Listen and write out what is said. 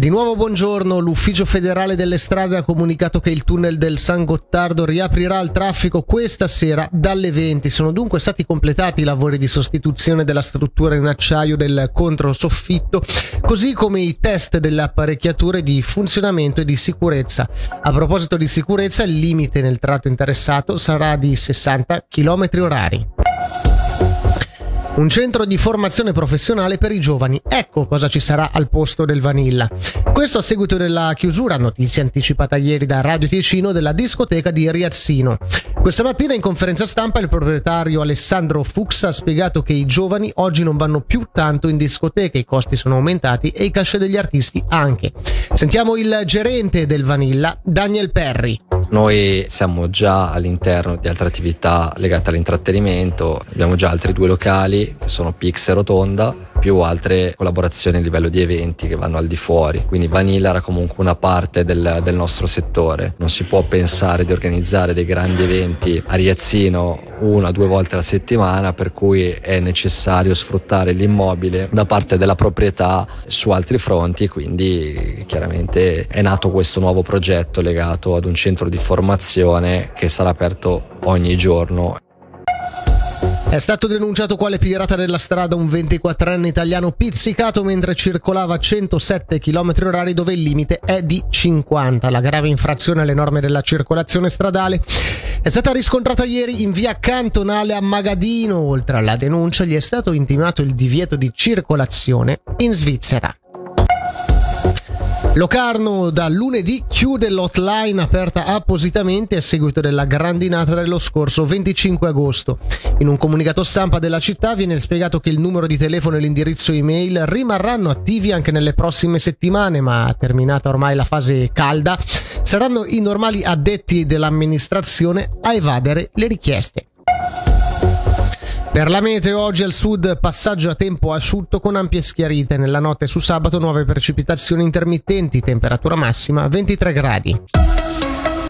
Di nuovo buongiorno, l'Ufficio federale delle strade ha comunicato che il tunnel del San Gottardo riaprirà al traffico questa sera dalle 20. Sono dunque stati completati i lavori di sostituzione della struttura in acciaio del controsoffitto, così come i test delle apparecchiature di funzionamento e di sicurezza. A proposito di sicurezza, il limite nel tratto interessato sarà di 60 km orari. Un centro di formazione professionale per i giovani. Ecco cosa ci sarà al posto del Vanilla. Questo a seguito della chiusura, notizia anticipata ieri da Radio Ticino, della discoteca di Riazzino. Questa mattina in conferenza stampa il proprietario Alessandro Fuchs ha spiegato che i giovani oggi non vanno più tanto in discoteca, i costi sono aumentati e i cachet degli artisti anche. Sentiamo il gerente del Vanilla, Daniel Perry. Noi siamo già all'interno di altre attività legate all'intrattenimento, abbiamo già altri due locali che sono Pix e Rotonda più altre collaborazioni a livello di eventi che vanno al di fuori. Quindi Vanilla era comunque una parte del, del nostro settore. Non si può pensare di organizzare dei grandi eventi a Riazzino una o due volte alla settimana, per cui è necessario sfruttare l'immobile da parte della proprietà su altri fronti. Quindi chiaramente è nato questo nuovo progetto legato ad un centro di formazione che sarà aperto ogni giorno è stato denunciato quale pirata della strada un 24enne italiano pizzicato mentre circolava a 107 km h dove il limite è di 50. La grave infrazione alle norme della circolazione stradale è stata riscontrata ieri in via cantonale a Magadino. Oltre alla denuncia gli è stato intimato il divieto di circolazione in Svizzera. Locarno da lunedì chiude l'hotline aperta appositamente a seguito della grandinata dello scorso 25 agosto. In un comunicato stampa della città viene spiegato che il numero di telefono e l'indirizzo email rimarranno attivi anche nelle prossime settimane, ma terminata ormai la fase calda, saranno i normali addetti dell'amministrazione a evadere le richieste. Per la meteo oggi al sud passaggio a tempo asciutto con ampie schiarite. Nella notte su sabato nuove precipitazioni intermittenti, temperatura massima 23 gradi.